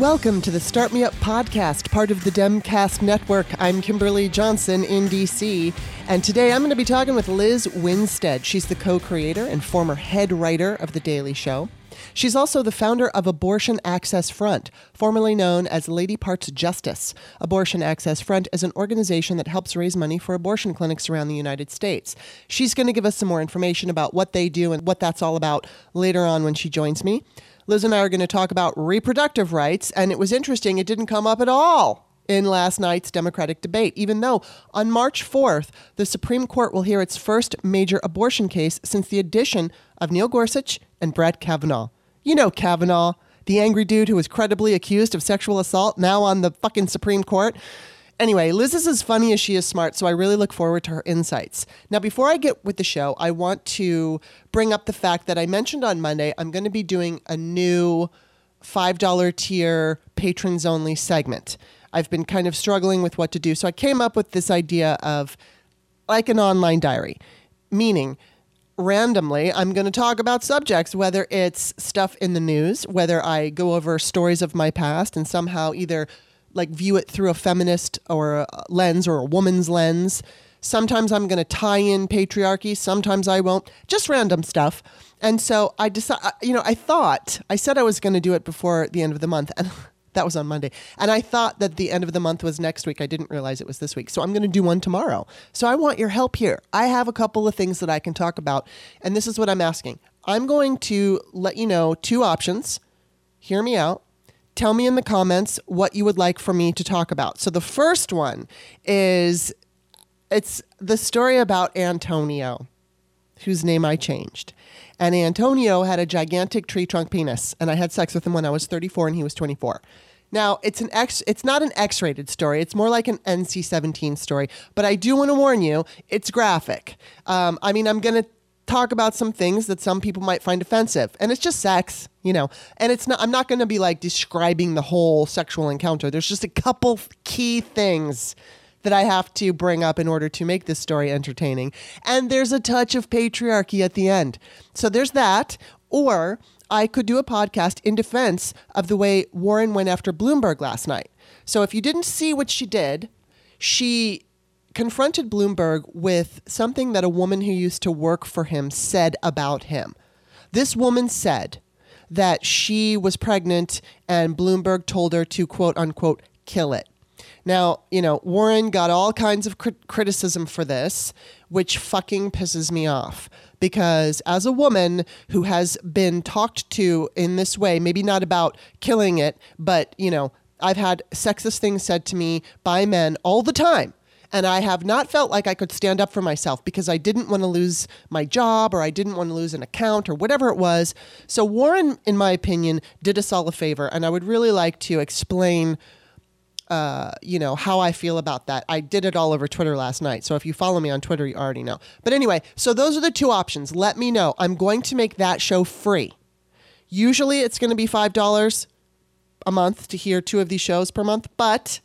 Welcome to the Start Me Up podcast, part of the Demcast network. I'm Kimberly Johnson in DC, and today I'm going to be talking with Lizz Winstead. She's the co creator and former head writer of The Daily Show. She's also the founder of Abortion Access Front, formerly known as Lady Parts Justice. Abortion Access Front is an organization that helps raise money for abortion clinics around the United States. She's going to give us some more information about what they do and what that's all about later on when she joins me. Lizz and I are going to talk about reproductive rights, and it was interesting, it didn't come up at all in last night's Democratic debate, even though on March 4th, the Supreme Court will hear its first major abortion case since the addition of Neil Gorsuch and Brett Kavanaugh. You know Kavanaugh, the angry dude who was credibly accused of sexual assault, now on the fucking Supreme Court. Anyway, Lizz is as funny as she is smart, so I really look forward to her insights. Now, before I get with the show, I want to bring up the fact that I mentioned on Monday I'm going to be doing a new $5 tier patrons only segment. I've been kind of struggling with what to do, so I came up with this idea of like an online diary, meaning randomly, I'm going to talk about subjects, whether it's stuff in the news, whether I go over stories of my past and somehow either like view it through a feminist or a lens or a woman's lens. Sometimes I'm going to tie in patriarchy, sometimes I won't. Just random stuff. And so I decided, you know, I thought, I said I was going to do it before the end of the month. And that was on Monday. And I thought that the end of the month was next week. I didn't realize it was this week. So I'm going to do one tomorrow. So I want your help here. I have a couple of things that I can talk about. And this is what I'm asking I'm going to let you know two options. Hear me out tell me in the comments what you would like for me to talk about. So the first one is it's the story about Antonio, whose name I changed. And Antonio had a gigantic tree trunk penis, and I had sex with him when I was 34 and he was 24. Now, it's an X it's not an X-rated story. It's more like an NC-17 story, but I do want to warn you, it's graphic. Um, I mean, I'm going to talk about some things that some people might find offensive. And it's just sex you know. And it's not i'm not going to be like describing the whole sexual encounter. There's just a couple key things that i have to bring up in order to make this story entertaining. And there's a touch of patriarchy at the end. So there's that. Or i could do a podcast in defense of the way warren went after bloomberg last night. So if you didn't see what she did she confronted Bloomberg with something that a woman who used to work for him said about him. This woman said that she was pregnant and Bloomberg told her to quote unquote kill it. Now, you know, Warren got all kinds of crit- criticism for this, which fucking pisses me off. Because as a woman who has been talked to in this way, maybe not about killing it, but, you know, I've had sexist things said to me by men all the time and I have not felt like I could stand up for myself because I didn't want to lose my job or I didn't want to lose an account or whatever it was. So Warren, in my opinion, did us all a favor, and I would really like to explain. Uh, you know how I feel about that. I did it all over Twitter last night. So if you follow me on Twitter, you already know. But anyway, so those are the two options. Let me know. I'm going to make that show free. Usually it's going to be $5 a month to hear two of these shows per month, but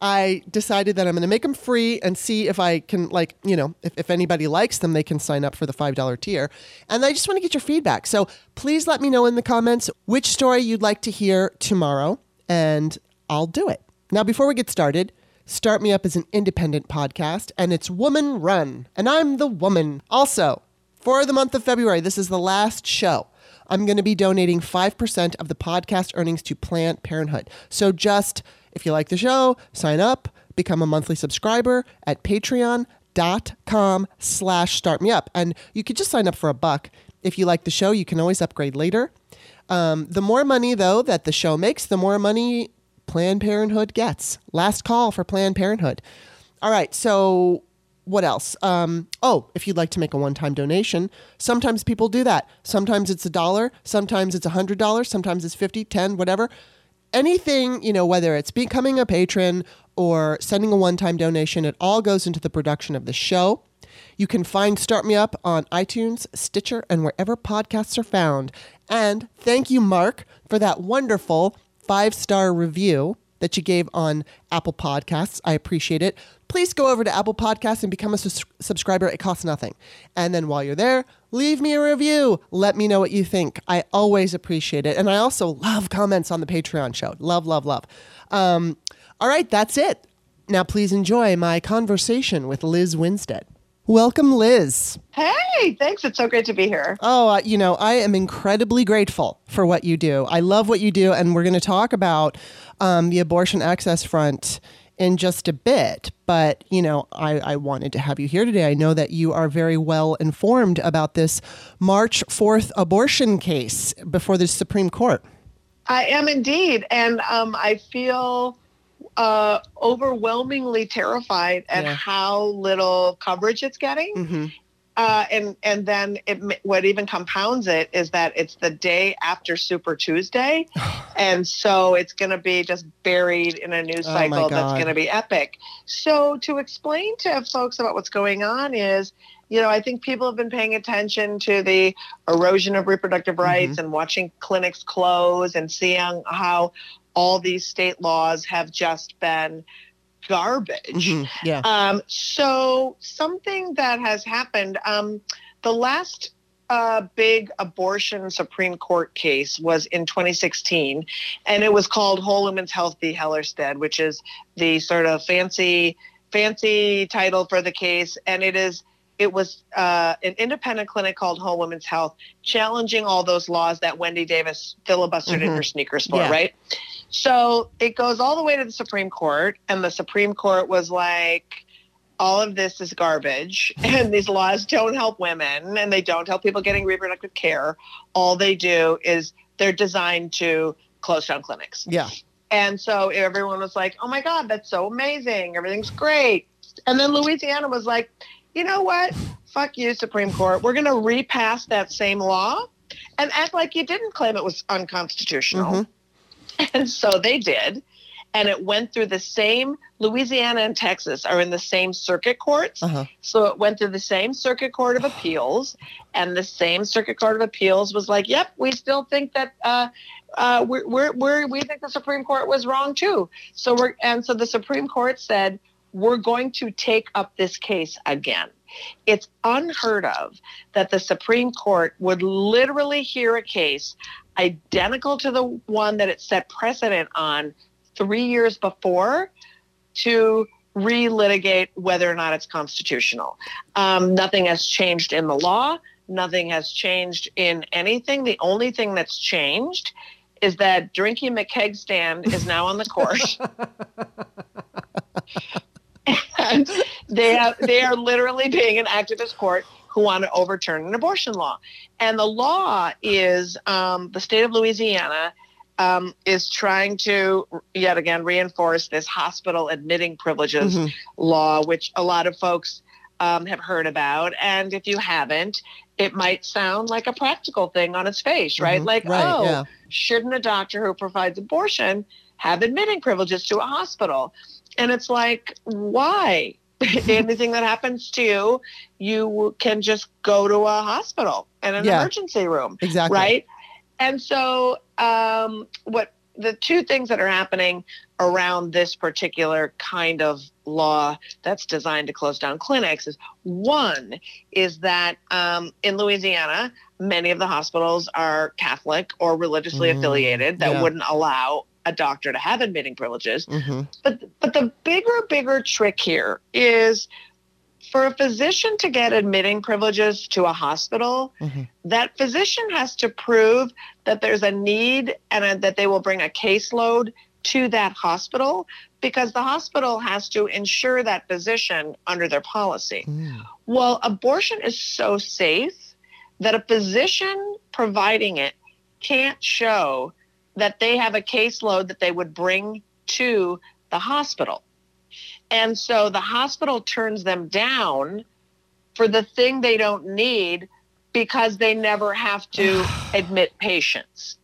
I decided that I'm going to make them free and see if I can, like, you know, if, if anybody likes them, they can sign up for the $5 tier. And I just want to get your feedback. So please let me know in the comments which story you'd like to hear tomorrow, and I'll do it. Now, before we get started, Start Me Up is an independent podcast, and it's woman run, and I'm the woman. Also, for the month of February, this is the last show. I'm going to be donating 5% of the podcast earnings to Planned Parenthood. So just if you like the show, sign up, become a monthly subscriber at patreon.com slash startmeup. And you could just sign up for a buck. If you like the show, you can always upgrade later. Um, the more money, though, that the show makes, the more money Planned Parenthood gets. Last call for Planned Parenthood. All right, so what else? Um, oh, if you'd like to make a one time donation, sometimes people do that. Sometimes it's a dollar, sometimes it's a hundred dollars, sometimes it's 50, 10, whatever anything, you know, whether it's becoming a patron or sending a one time donation, it all goes into the production of the show. You can find Start Me Up on iTunes, Stitcher, and wherever podcasts are found. And thank you, Mark, for that wonderful five star review that you gave on Apple Podcasts. I appreciate it. Please go over to Apple Podcasts and become a sus- subscriber. It costs nothing. And then while you're there, leave me a review. Let me know what you think. I always appreciate it. And I also love comments on the Patreon show. Love, love, love. Um, all right, that's it. Now, please enjoy my conversation with Lizz Winstead. Welcome, Lizz. Hey, thanks. It's so great to be here. Oh, uh, you know, I am incredibly grateful for what you do. I love what you do, and we're going to talk about um, the abortion access front in just a bit. But, you know, I, I wanted to have you here today. I know that you are very well informed about this March 4th abortion case before the Supreme Court. I am indeed. And um, I feel uh, overwhelmingly terrified at Yeah. how little coverage it's getting. Mm-hmm. Uh, and and then it, what even compounds it is that it's the day after Super Tuesday, and so it's going to be just buried in a news Oh cycle that's going to be epic. So to explain to folks about what's going on is, you know, I think people have been paying attention to the erosion of reproductive rights Mm-hmm. and watching clinics close and seeing how all these state laws have just been garbage. Mhm. Yeah. Um, so something that has happened, um, the last uh, big abortion Supreme Court case was in 2016, and it was called Whole Women's Health v. Hellerstedt, which is the sort of fancy, fancy title for the case, and it is. It was uh, an independent clinic called Whole Women's Health, challenging all those laws that Wendy Davis filibustered in Mhm. her sneakers for, Yeah. right? So it goes all the way to the Supreme Court, and the Supreme Court was like, all of this is garbage, and these laws don't help women, and they don't help people getting reproductive care. All they do is they're designed to close down clinics. Yeah. And so everyone was like, oh my God, that's so amazing. Everything's great. And then Louisiana was like, you know what? Fuck you, Supreme Court. We're going to repass that same law and act like you didn't claim it was unconstitutional. Mhm. And so they did. And it went through the same, Louisiana and Texas are in the same circuit courts. Uh huh. So it went through the same Circuit Court of Appeals, and the same Circuit Court of Appeals was like, "Yep, we still think that uh, uh, we're, we're, we're, we think the Supreme Court was wrong too." So we're and so the Supreme Court said, "We're going to take up this case again." It's unheard of that the Supreme Court would literally hear a case identical to the one that it set precedent on three years before to relitigate whether or not it's constitutional. Um, nothing has changed in the law. Nothing has changed in anything. The only thing that's changed is that Drinky McKeg stand is now on the court. and they have they are literally being an activist court who want to overturn an abortion law. And the law is um, the state of Louisiana um, is trying to yet again reinforce this hospital admitting privileges Mhm. law, which a lot of folks um, have heard about. And if you haven't, it might sound like a practical thing on its face, right? Mhm. Like, right. oh, Yeah. shouldn't a doctor who provides abortion have admitting privileges to a hospital? And it's like, why? Anything that happens to you, you can just go to a hospital and an Yeah. emergency room Exactly. right? And so, um, what the two things that are happening around this particular kind of law that's designed to close down clinics is one is that um, in Louisiana, many of the hospitals are Catholic or religiously Mm, affiliated that yeah. wouldn't allow a doctor to have admitting privileges. hmm But but the bigger bigger trick here is for a physician to get admitting privileges to a hospital, hmm that physician has to prove that there's a need and a, that they will bring a caseload to that hospital because the hospital has to insure that physician under their policy. Mm. Well, abortion is so safe that a physician providing it can't show that they have a caseload that they would bring to the hospital. And so the hospital turns them down for the thing they don't need because they never have to admit patients.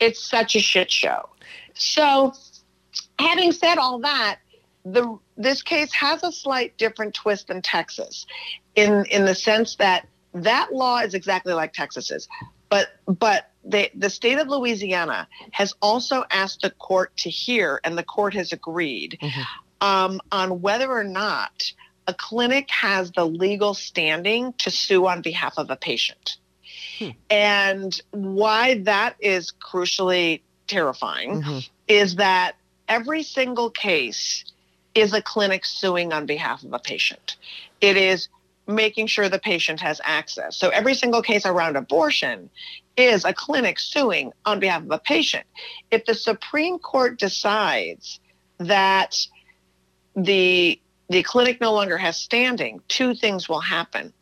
It's such a shit show. So, having said all that, the this case has a slight different twist than Texas, in in the sense that that law is exactly like Texas's, but but they, the state of Louisiana has also asked the court to hear, and the court has agreed um, on whether or not a clinic has the legal standing to sue on behalf of a patient. And why that is crucially terrifying Mhm. is that every single case is a clinic suing on behalf of a patient. It is making sure the patient has access. So every single case around abortion is a clinic suing on behalf of a patient. If the Supreme Court decides that the the clinic no longer has standing, two things will happen.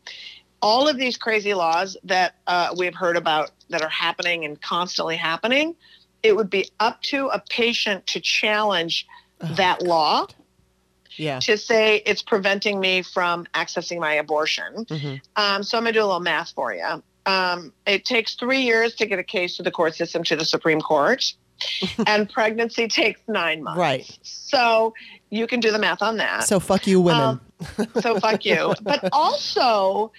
All of these crazy laws that uh, we've heard about that are happening and constantly happening, it would be up to a patient to challenge Oh, that law Yeah. to say it's preventing me from accessing my abortion. hmm Um, so I'm going to do a little math for you. Um, it takes three years to get a case to the court system to the Supreme Court, and pregnancy takes nine months. Right. So you can do the math on that. So fuck you, women. Um, so fuck you. But also,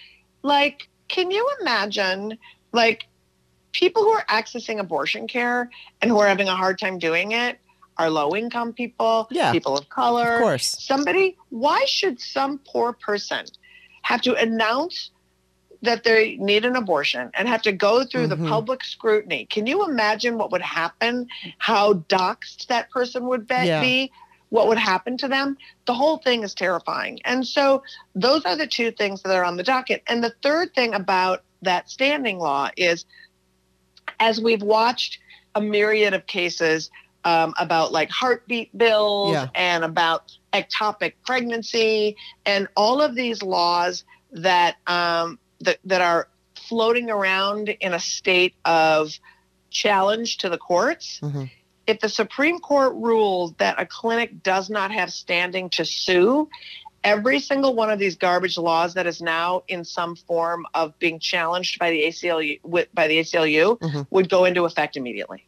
like, can you imagine, like, people who are accessing abortion care and who are having a hard time doing it are low income people, Yeah. people of color, of course. somebody why should some poor person have to announce that they need an abortion and have to go through Mhm. the public scrutiny can you imagine what would happen how doxxed that person would be, Yeah. what would happen to them the whole thing is terrifying and so those are the two things that are on the docket and the third thing about that standing law is as we've watched a myriad of cases um, about like heartbeat bills Yeah. and about ectopic pregnancy and all of these laws that um, that that are floating around in a state of challenge to the courts. Mhm. If the Supreme Court rules that a clinic does not have standing to sue, every single one of these garbage laws that is now in some form of being challenged by the ACLU by the ACLU Mhm. would go into effect immediately.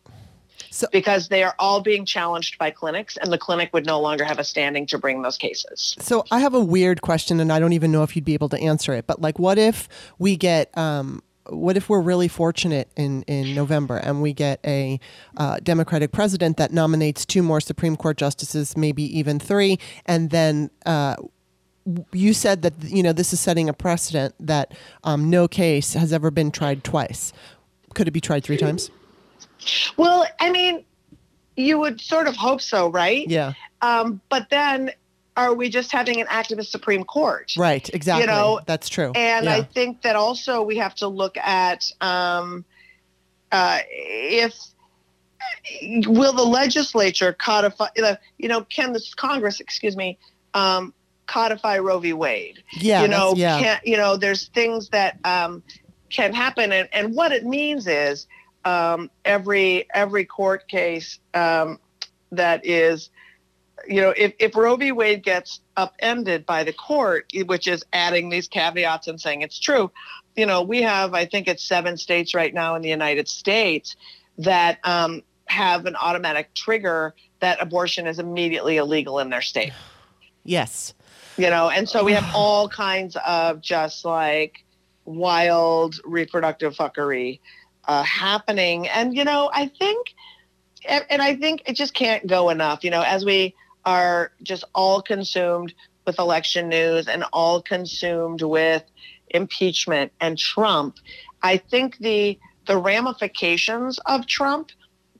So- because they are all being challenged by clinics and the clinic would no longer have a standing to bring those cases. So I have a weird question, and I don't even know if you'd be able to answer it. But like, what if we get, um, what if we're really fortunate in in November and we get a uh, Democratic president that nominates two more Supreme Court justices, maybe even three, and then. Uh, you said that you know this is setting a precedent that um, no case has ever been tried twice. Could it be tried three times? Well, I mean, you would sort of hope so, right? Yeah, Um, but then are we just having an activist Supreme Court? right. Exactly. You know, That's true. And yeah. I think that also we have to look at um, uh, if will the legislature codify, you know, can this Congress, excuse me, um, codify Roe v. Wade? yeah, you know, yeah. can you know, there's things that um, can happen, and, and what it means is um, every every court case um, that is, you know, if, if Roe v. Wade gets upended by the court, which is adding these caveats and saying it's true, you know, we have I think it's seven states right now in the United States that um, have an automatic trigger that abortion is immediately illegal in their state Yes. you know and so we have all kinds of just like wild reproductive fuckery uh, happening. And you know i think and and i think it just can't go enough. You know as we are just all consumed with election news and all consumed with impeachment and trump i think the the ramifications of trump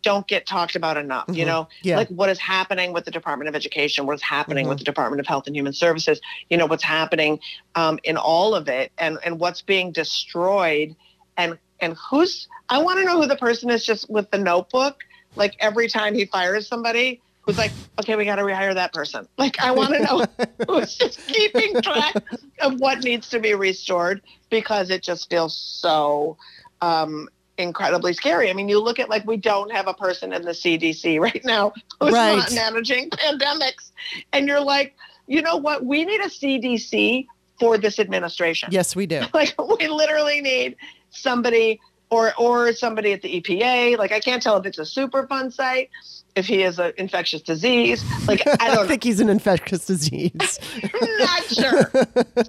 don't get talked about enough you Mhm. know? Yeah. like what is happening with the Department of Education, what is happening Mhm. with the Department of Health and Human Services, you know, what's happening um, in all of it? And, and what's being destroyed? And and who's I want to know who the person is just with the notebook, like every time he fires somebody, who's like, okay, we got to rehire that person. Like I want to know who's just keeping track of what needs to be restored because it just feels so um, incredibly scary. I mean, you look at like we don't have a person in the CDC right now who's Right. not managing pandemics, and you're like, you know what? We need a CDC for this administration. yes, we do. Like we literally need somebody or or somebody at the EPA. Like I can't tell if it's a Superfund site, if he is an infectious disease. Like I I don't think he's an infectious disease. Not sure.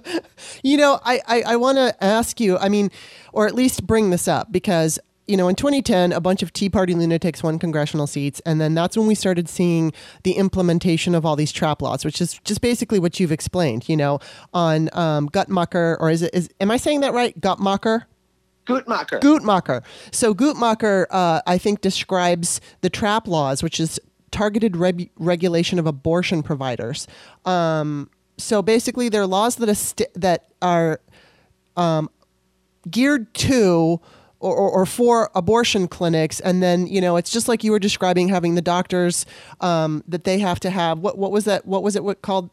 you know, I, I, I want to ask you, I mean, or at least bring this up because you know, in 2010, a bunch of Tea Party lunatics won congressional seats, and then that's when we started seeing the implementation of all these trap laws, which is just basically what you've explained. You know, on um, Guttmacher, or is it? Is am I saying that right? Guttmacher. Guttmacher. Guttmacher. So Guttmacher, uh, I think, describes the trap laws, which is targeted reg- regulation of abortion providers. Um, so basically, there are laws that are st- that are um, geared to or, or, or, for abortion clinics, and then you know it's just like you were describing having the doctors um, that they have to have. What what was that? What was it? What called?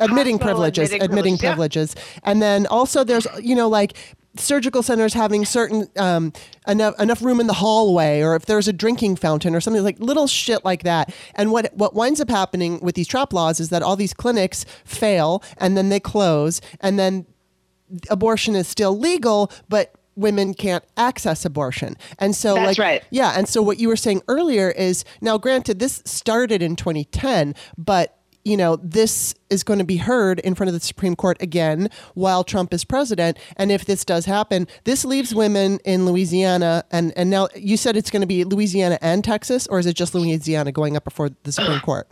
Admitting Hospital privileges, admitting admitting privilege, privileges, and then also there's you know like surgical centers having certain um, enough enough room in the hallway, or if there's a drinking fountain or something like little shit like that. And what what winds up happening with these trap laws is that all these clinics fail, and then they close, and then abortion is still legal, but women can't access abortion. And so That's like right. yeah, and so what you were saying earlier is now granted this started in 2010, but you know, this is going to be heard in front of the Supreme Court again while Trump is president. And if this does happen, this leaves women in Louisiana. And, and now you said it's going to be Louisiana and Texas, or is it just Louisiana going up before the Supreme Court?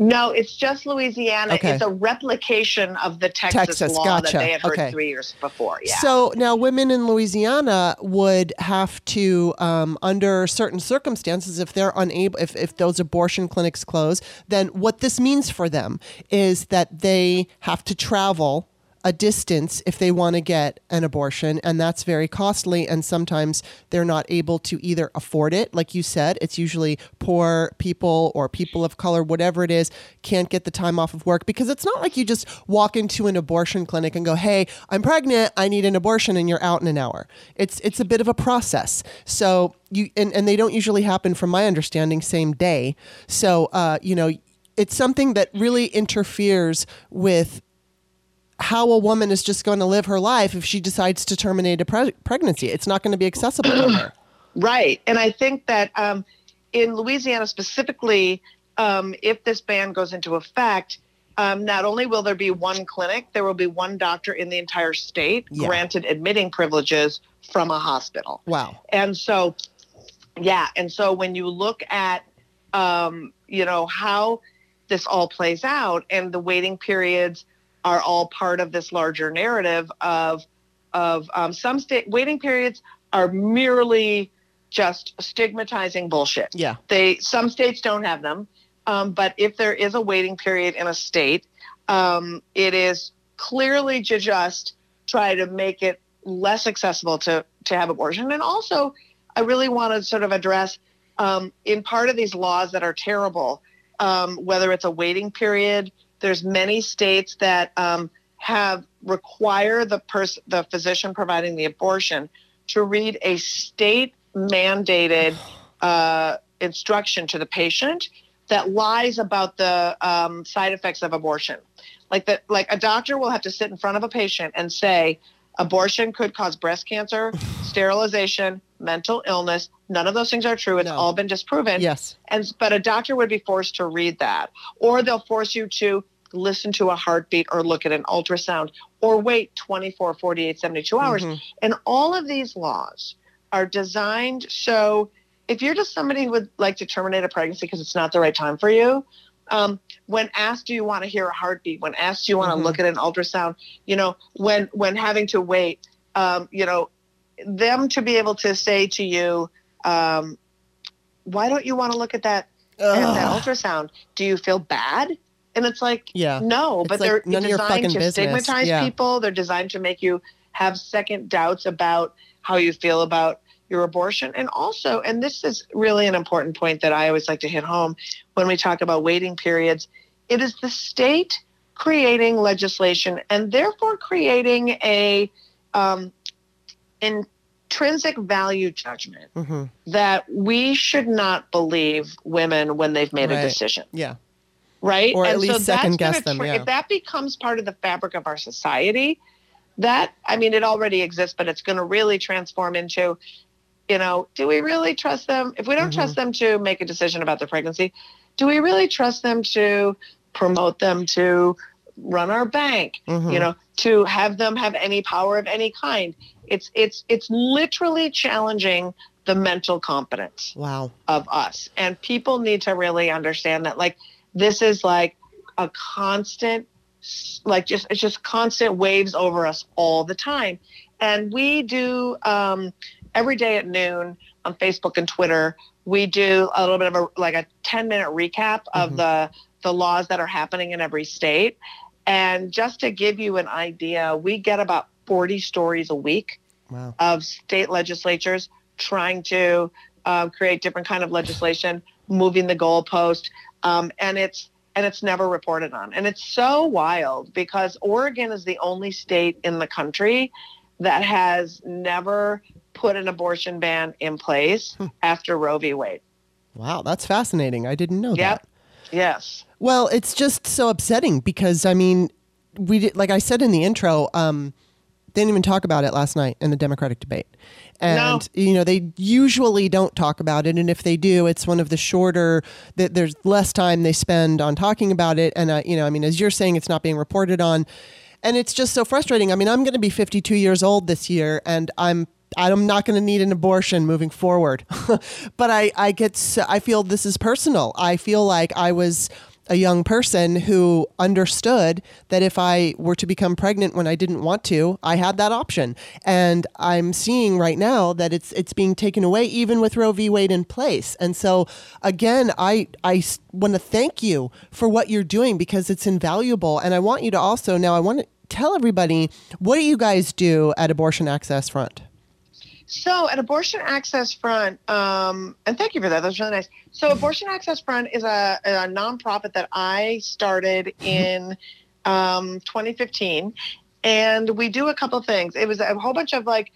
No, it's just Louisiana. Okay. It's a replication of the Texas, Texas, law gotcha. that they had heard Okay. three years before. Yeah. So now women in Louisiana would have to, um, under certain circumstances, if they're unable, if, if those abortion clinics close, then what this means for them is that they have to travel a distance if they want to get an abortion and that's very costly and sometimes they're not able to either afford it. Like you said it's usually poor people or people of color whatever it is can't get the time off of work because it's not like you just walk into an abortion clinic and go hey i'm pregnant i need an abortion and you're out in an hour. It's it's a bit of a process. So you and, and they don't usually happen from my understanding same day. So uh, you know it's something that really interferes with how a woman is just going to live her life if she decides to terminate a pre- pregnancy. It's not going to be accessible to her. Right. And I think that um, in Louisiana specifically, um, if this ban goes into effect, um, not only will there be one clinic, there will be one doctor in the entire state Yeah. granted admitting privileges from a hospital. Wow. And so, yeah. And so when you look at, um, you know, how this all plays out and the waiting periods are all part of this larger narrative of, of um, some state waiting periods are merely just stigmatizing bullshit. Yeah. They some states don't have them, um, but if there is a waiting period in a state, um, it is clearly to just try to make it less accessible to to have abortion. And also, I really want to sort of address um, in part of these laws that are terrible, um, whether it's a waiting period. There's many states that um, have require the person, the physician providing the abortion, to read a state mandated uh, instruction to the patient that lies about the um, side effects of abortion. Like that, like a doctor will have to sit in front of a patient and say, abortion could cause breast cancer, sterilization, mental illness. None of those things are true. It's No. all been disproven. Yes. And but a doctor would be forced to read that, or they'll force you to listen to a heartbeat or look at an ultrasound or wait 24, 48, 72 hours. Mhm. And all of these laws are designed so if you're just somebody who would like to terminate a pregnancy because it's not the right time for you, um, when asked do you want to hear a heartbeat, when asked do you want to look at an ultrasound, you know, when when having to wait, um, you know, them to be able to say to you, um, why don't you want to look at that at that ultrasound? Do you feel bad? And it's like, Yeah. no, but like they're none of your designed to stigmatize Yeah. people. They're designed to make you have second doubts about how you feel about your abortion. And also, and this is really an important point that I always like to hit home when we talk about waiting periods, it is the state creating legislation and therefore creating a um, intrinsic value judgment Mhm. that we should not believe women when they've made Right. a decision Yeah. right? Or at and least so that's second guess them, yeah. If that becomes part of the fabric of our society, that I mean, it already exists, but it's going to really transform into, you know, do we really trust them? If we don't Mhm. trust them to make a decision about their pregnancy, do we really trust them to promote them to run our bank? Mhm. You know, to have them have any power of any kind? It's it's it's literally challenging the mental competence Wow. of us. And people need to really understand that like this is like a constant like just it's just constant waves over us all the time. And we do um every day at noon on Facebook and Twitter, we do a little bit of a like a 10 minute recap of Mhm. the the laws that are happening in every state. And just to give you an idea, we get about 40 stories a week Wow. of state legislatures trying to uh, create different kind of legislation, moving the goalpost, um, and it's and it's never reported on. And it's so wild because Oregon is the only state in the country that has never put an abortion ban in place Hmm. after Roe v. Wade. Wow. That's fascinating. I didn't know Yep. that. Yes. Well, it's just so upsetting because I mean, we did, like I said in the intro, um, they didn't even talk about it last night in the Democratic debate. And you know, they usually don't talk about it and if they do, it's one of the shorter that there's less time they spend on talking about it and uh, you know, I mean, as you're saying it's not being reported on. And it's just so frustrating. I mean, I'm going to be 52 years old this year and I'm I'm not going to need an abortion moving forward. but I, I get, so, I feel this is personal. I feel like I was a young person who understood that if I were to become pregnant when I didn't want to, I had that option. And I'm seeing right now that it's it's being taken away even with Roe v. Wade in place. And so again, I I want to thank you for what you're doing because it's invaluable. And I want you to also now I want to tell everybody what do you guys do at Abortion Access Front? So, at Abortion Access Front, um, and thank you for that. That's really nice. So, Abortion Access Front is a, a nonprofit that I started in um, 2015, and we do a couple things. It was a whole bunch of like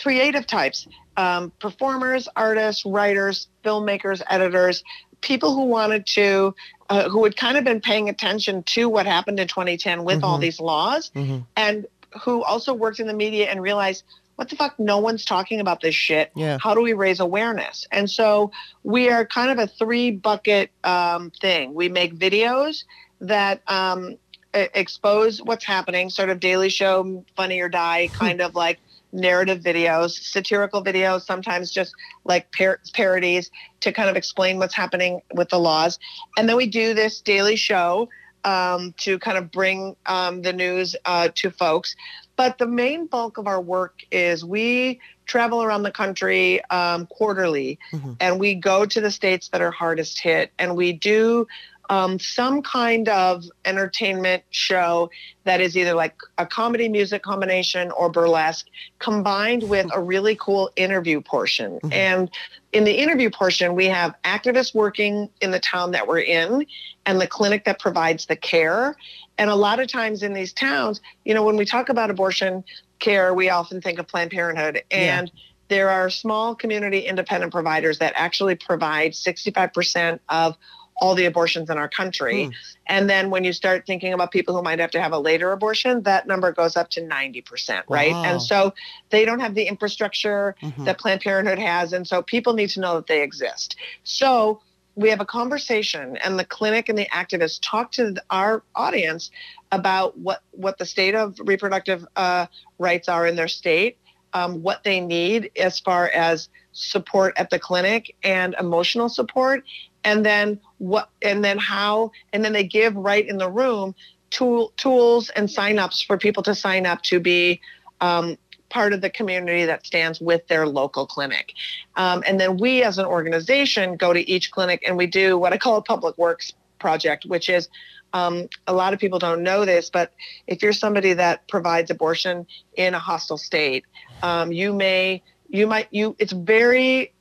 creative types, um, performers, artists, writers, filmmakers, editors, people who wanted to, uh, who had kind of been paying attention to what happened in 2010 with all Mhm. these laws, Mm-hmm. and who also worked in the media and realized what the fuck? No one's talking about this shit. Yeah. how do we raise awareness? And so we are kind of a three bucket um, thing. We make videos that um, expose what's happening sort of daily show funny or die kind of like narrative videos satirical videos sometimes just like par- parodies to kind of explain what's happening with the laws. And then we do this daily show um, to kind of bring um, the news uh, to folks but the main bulk of our work is we travel around the country um, quarterly Mhm. and we go to the states that are hardest hit and we do um, some kind of entertainment show that is either like a comedy music combination or burlesque combined with a really cool interview portion Mhm. and in the interview portion we have activists working in the town that we're in and the clinic that provides the care and a lot of times in these towns you know when we talk about abortion care we often think of planned parenthood Yeah. and there are small community independent providers that actually provide 65% of all the abortions in our country. Hmm. And then when you start thinking about people who might have to have a later abortion, that number goes up to 90%, right? Wow. And so they don't have the infrastructure Mhm. that Planned Parenthood has. And so people need to know that they exist. So we have a conversation, and the clinic and the activists talk to our audience about what, what the state of reproductive uh, rights are in their state, um, what they need as far as support at the clinic and emotional support, and then what, and then how, and then they give right in the room tool, tools and signups for people to sign up to be um, part of the community that stands with their local clinic. Um, and then we as an organization go to each clinic and we do what I call a public works project, which is um, a lot of people don't know this, but if you're somebody that provides abortion in a hostile state, um, you may, you might, you, it's very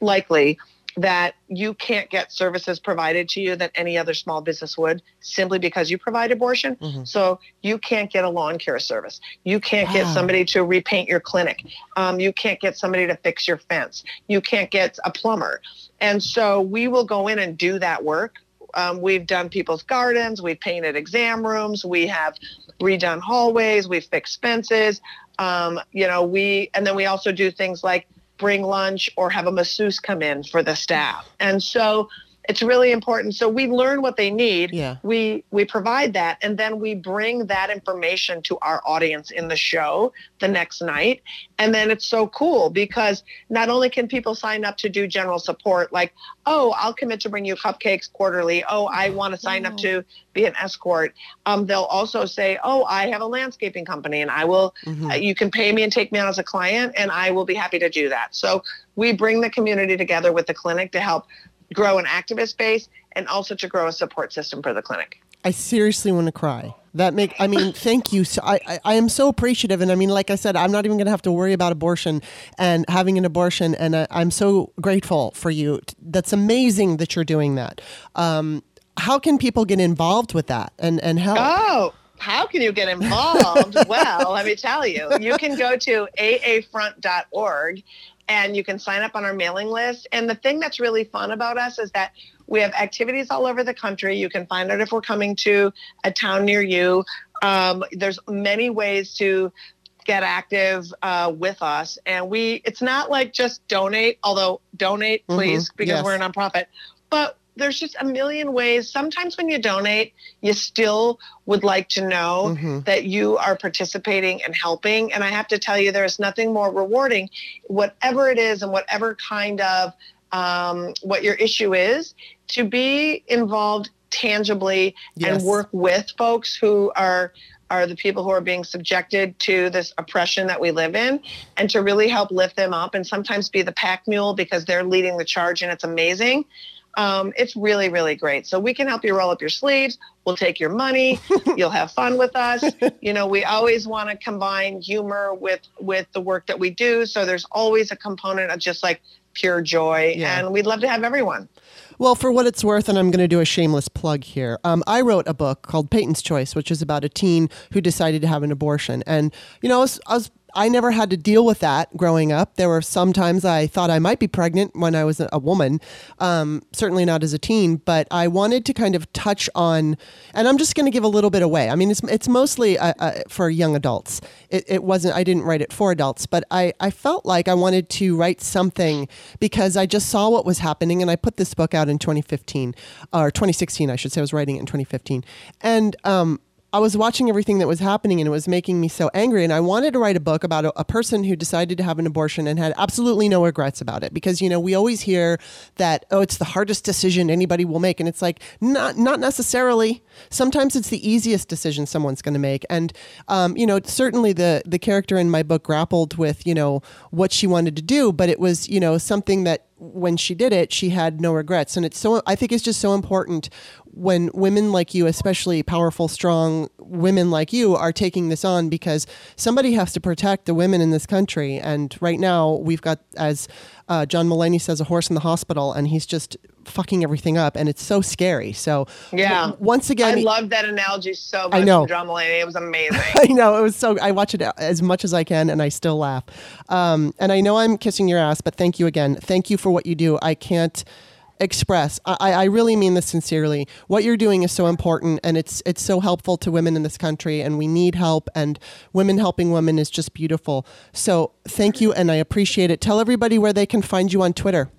likely that you can't get services provided to you that any other small business would simply because you provide abortion. Mhm. So you can't get a lawn care service. You can't get somebody to repaint your clinic. Um, you can't get somebody to fix your fence. You can't get a plumber. And so we will go in and do that work. Um, we've done people's gardens. We've painted exam rooms. We have redone hallways. We've fixed fences. Um, you know, we, and then we also do things like bring lunch or have a masseuse come in for the staff. And so it's really important. So we learn what they need. Yeah. We we provide that and then we bring that information to our audience in the show the next night. And then it's so cool because not only can people sign up to do general support like, "Oh, I'll commit to bring you cupcakes quarterly. Oh, I want to sign up to be an escort." Um, they'll also say, "Oh, I have a landscaping company and I will Mhm. uh, you can pay me and take me on as a client and I will be happy to do that." So we bring the community together with the clinic to help grow an activist base and also to grow a support system for the clinic. I seriously want to cry. That make I mean, thank you. So I, I I am so appreciative, and I mean, like I said, I'm not even going to have to worry about abortion and having an abortion, and I, I'm so grateful for you. That's amazing that you're doing that. Um, how can people get involved with that and and help? Oh, how can you get involved? well, let me tell you. You can go to aafront.org and you can sign up on our mailing list. And the thing that's really fun about us is that we have activities all over the country. You can find out if we're coming to a town near you. Um, there's many ways to get active uh, with us and we it's not like just donate although donate Mhm, please because yes. we're a nonprofit but there's just a million ways sometimes when you donate you still would like to know Mhm. that you are participating and helping and i have to tell you there's nothing more rewarding whatever it is and whatever kind of um, what your issue is to be involved tangibly Yes. and work with folks who are are the people who are being subjected to this oppression that we live in and to really help lift them up and sometimes be the pack mule because they're leading the charge and it's amazing um, it's really really great so we can help you roll up your sleeves we'll take your money you'll have fun with us you know we always want to combine humor with with the work that we do so there's always a component of just like pure joy Yeah. and we'd love to have everyone Well, for what it's worth, and I'm going to do a shameless plug here. Um, I wrote a book called Peyton's Choice, which is about a teen who decided to have an abortion. And, you know, I was, I was I never had to deal with that growing up. There were some times I thought I might be pregnant when I was a, woman, um, certainly not as a teen, but I wanted to kind of touch on, and I'm just going to give a little bit away. I mean, it's, it's mostly uh, uh, for young adults. It, it wasn't, I didn't write it for adults, but I, I felt like I wanted to write something because I just saw what was happening and I put this book out in 2015 or 2016, I should say. I was writing it in 2015. And, um, I was watching everything that was happening and it was making me so angry. And I wanted to write a book about a, a person who decided to have an abortion and had absolutely no regrets about it. Because, you know, we always hear that, oh, it's the hardest decision anybody will make. And it's like, not, not necessarily. Sometimes it's the easiest decision someone's going to make. And, um, you know, certainly the, the character in my book grappled with, you know, what she wanted to do, but it was, you know, something that when she did it, she had no regrets. And it's so, I think it's just so important when women like you, especially powerful, strong women like you, are taking this on because somebody has to protect the women in this country. And right now, we've got, as uh, John Mulaney says, a horse in the hospital, and he's just fucking everything up. And it's so scary. So, Yeah. w- once again, I love that analogy so much. I know. John Mulaney. It was amazing. I know it was so. I watch it as much as I can, and I still laugh. Um, and I know I'm kissing your ass, but thank you again. Thank you for what you do. I can't express. I, I really mean this sincerely. What you're doing is so important, and it's it's so helpful to women in this country, and we need help. And women helping women is just beautiful. So thank you, and I appreciate it. Tell everybody where they can find you on Twitter.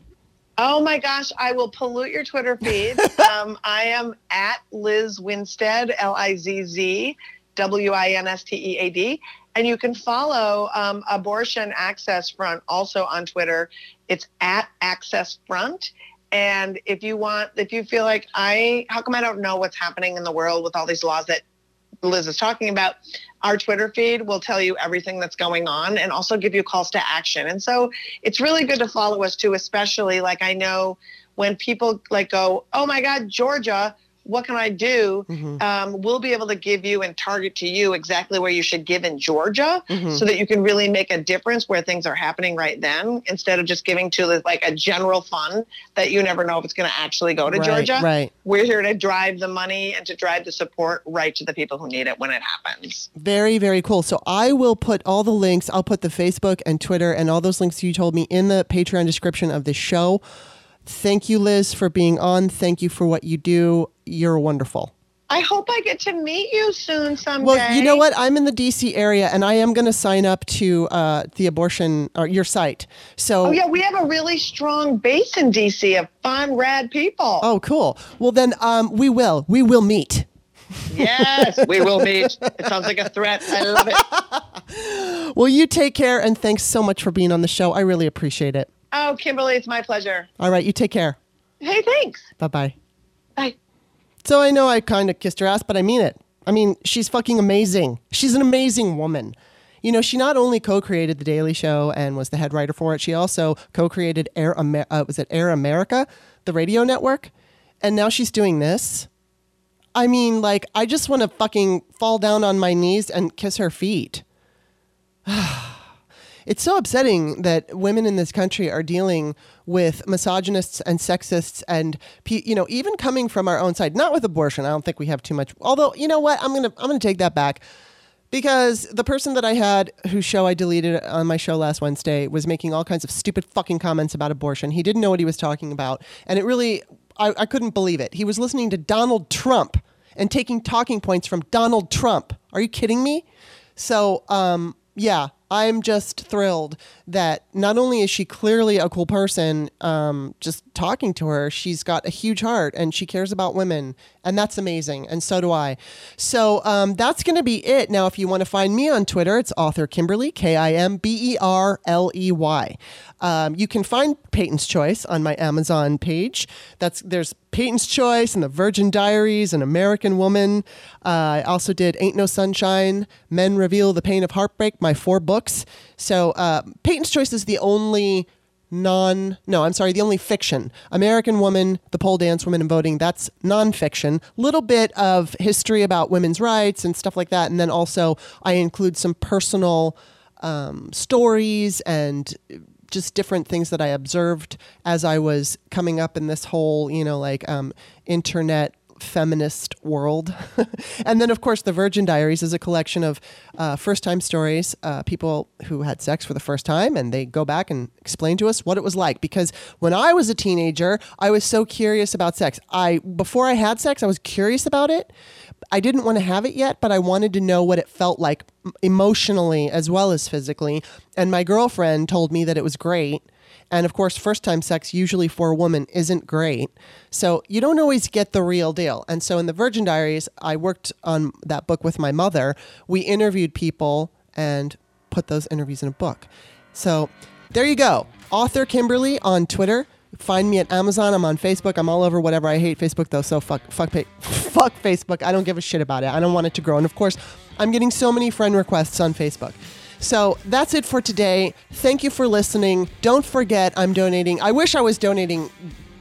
Oh my gosh, I will pollute your Twitter feed. um, I am at Lizz Winstead, L I Z Z W I N S T E A D. And you can follow um, Abortion Access Front also on Twitter. It's at Access Front. And if you want, if you feel like I, how come I don't know what's happening in the world with all these laws that Lizz is talking about, our Twitter feed will tell you everything that's going on and also give you calls to action. And so it's really good to follow us too, especially like I know when people like go, oh my God, Georgia, what can I do? Mhm. Um, we'll be able to give you and target to you exactly where you should give in Georgia Mhm. so that you can really make a difference where things are happening right then instead of just giving to like a general fund that you never know if it's going to actually go to Right, Georgia. right. We're here to drive the money and to drive the support right to the people who need it when it happens. Very, very cool. So I will put all the links, I'll put the Facebook and Twitter and all those links you told me in the Patreon description of the show. Thank you, Lizz, for being on. Thank you for what you do. You're wonderful. I hope I get to meet you soon someday. Well, you know what? I'm in the DC area, and I am going to sign up to uh, the abortion or your site. So, Oh yeah, we have a really strong base in DC of fun, rad people. oh, cool. Well, then um, we will. We will meet. Yes, we will meet. It sounds like a threat. I love it. Well, you take care, and thanks so much for being on the show. I really appreciate it. Oh, Kimberly, it's my pleasure. All right, you take care. Hey, thanks. Bye bye. Bye. So I know I kind of kissed her ass, but I mean it. I mean, she's fucking amazing. She's an amazing woman. You know, she not only co-created the Daily Show and was the head writer for it, she also co-created Air Amer- uh, was it Air America, the radio network, and now she's doing this. I mean, like, I just want to fucking fall down on my knees and kiss her feet. It's so upsetting that women in this country are dealing with misogynists and sexists and you know even coming from our own side not with abortion I don't think we have too much although you know what I'm to I'm to take that back because the person that I had whose show I deleted on my show last Wednesday was making all kinds of stupid fucking comments about abortion. He didn't know what he was talking about and it really I, I couldn't believe it. He was listening to Donald Trump and taking talking points from Donald Trump. Are you kidding me? So, um, yeah, I'm just thrilled that not only is she clearly a cool person, um, just talking to her, she's got a huge heart and she cares about women. And that's amazing. And so do I. So um, that's going to be it. Now, if you want to find me on Twitter, it's author Kimberly, K I M B E R L E Y. Um, you can find Peyton's Choice on my Amazon page. That's there's Peyton's Choice and the Virgin Diaries, and American Woman. Uh, I also did Ain't No Sunshine, Men Reveal the Pain of Heartbreak, my four books. So uh, Peyton's Choice is the only non no i'm sorry the only fiction. American woman the pole dance women and voting that's nonfiction. Little bit of history about women's rights and stuff like that and then also i include some personal um, stories and just different things that I observed as I was coming up in this whole, you know, like um, internet feminist world. and then, of course, the Virgin Diaries is a collection of uh, first time stories, uh, people who had sex for the first time, and they go back and explain to us what it was like. Because when I was a teenager, I was so curious about sex. I before I had sex, I was curious about it. I didn't want to have it yet, but I wanted to know what it felt like emotionally as well as physically. And my girlfriend told me that it was great. And of course, first time sex, usually for a woman, isn't great. So you don't always get the real deal. And so in the Virgin Diaries, I worked on that book with my mother. We interviewed people and put those interviews in a book. So there you go. Author Kimberly on Twitter. Find me at Amazon. I'm on Facebook. I'm all over whatever. I hate Facebook though, so fuck, fuck, fuck Facebook. I don't give a shit about it. I don't want it to grow. And of course, I'm getting so many friend requests on Facebook. So that's it for today. Thank you for listening. Don't forget, I'm donating. I wish I was donating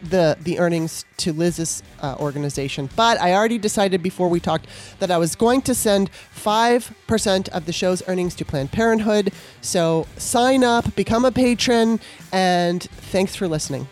the the earnings to Lizz's uh, organization, but I already decided before we talked that I was going to send five percent of the show's earnings to Planned Parenthood. So sign up, become a patron, and thanks for listening.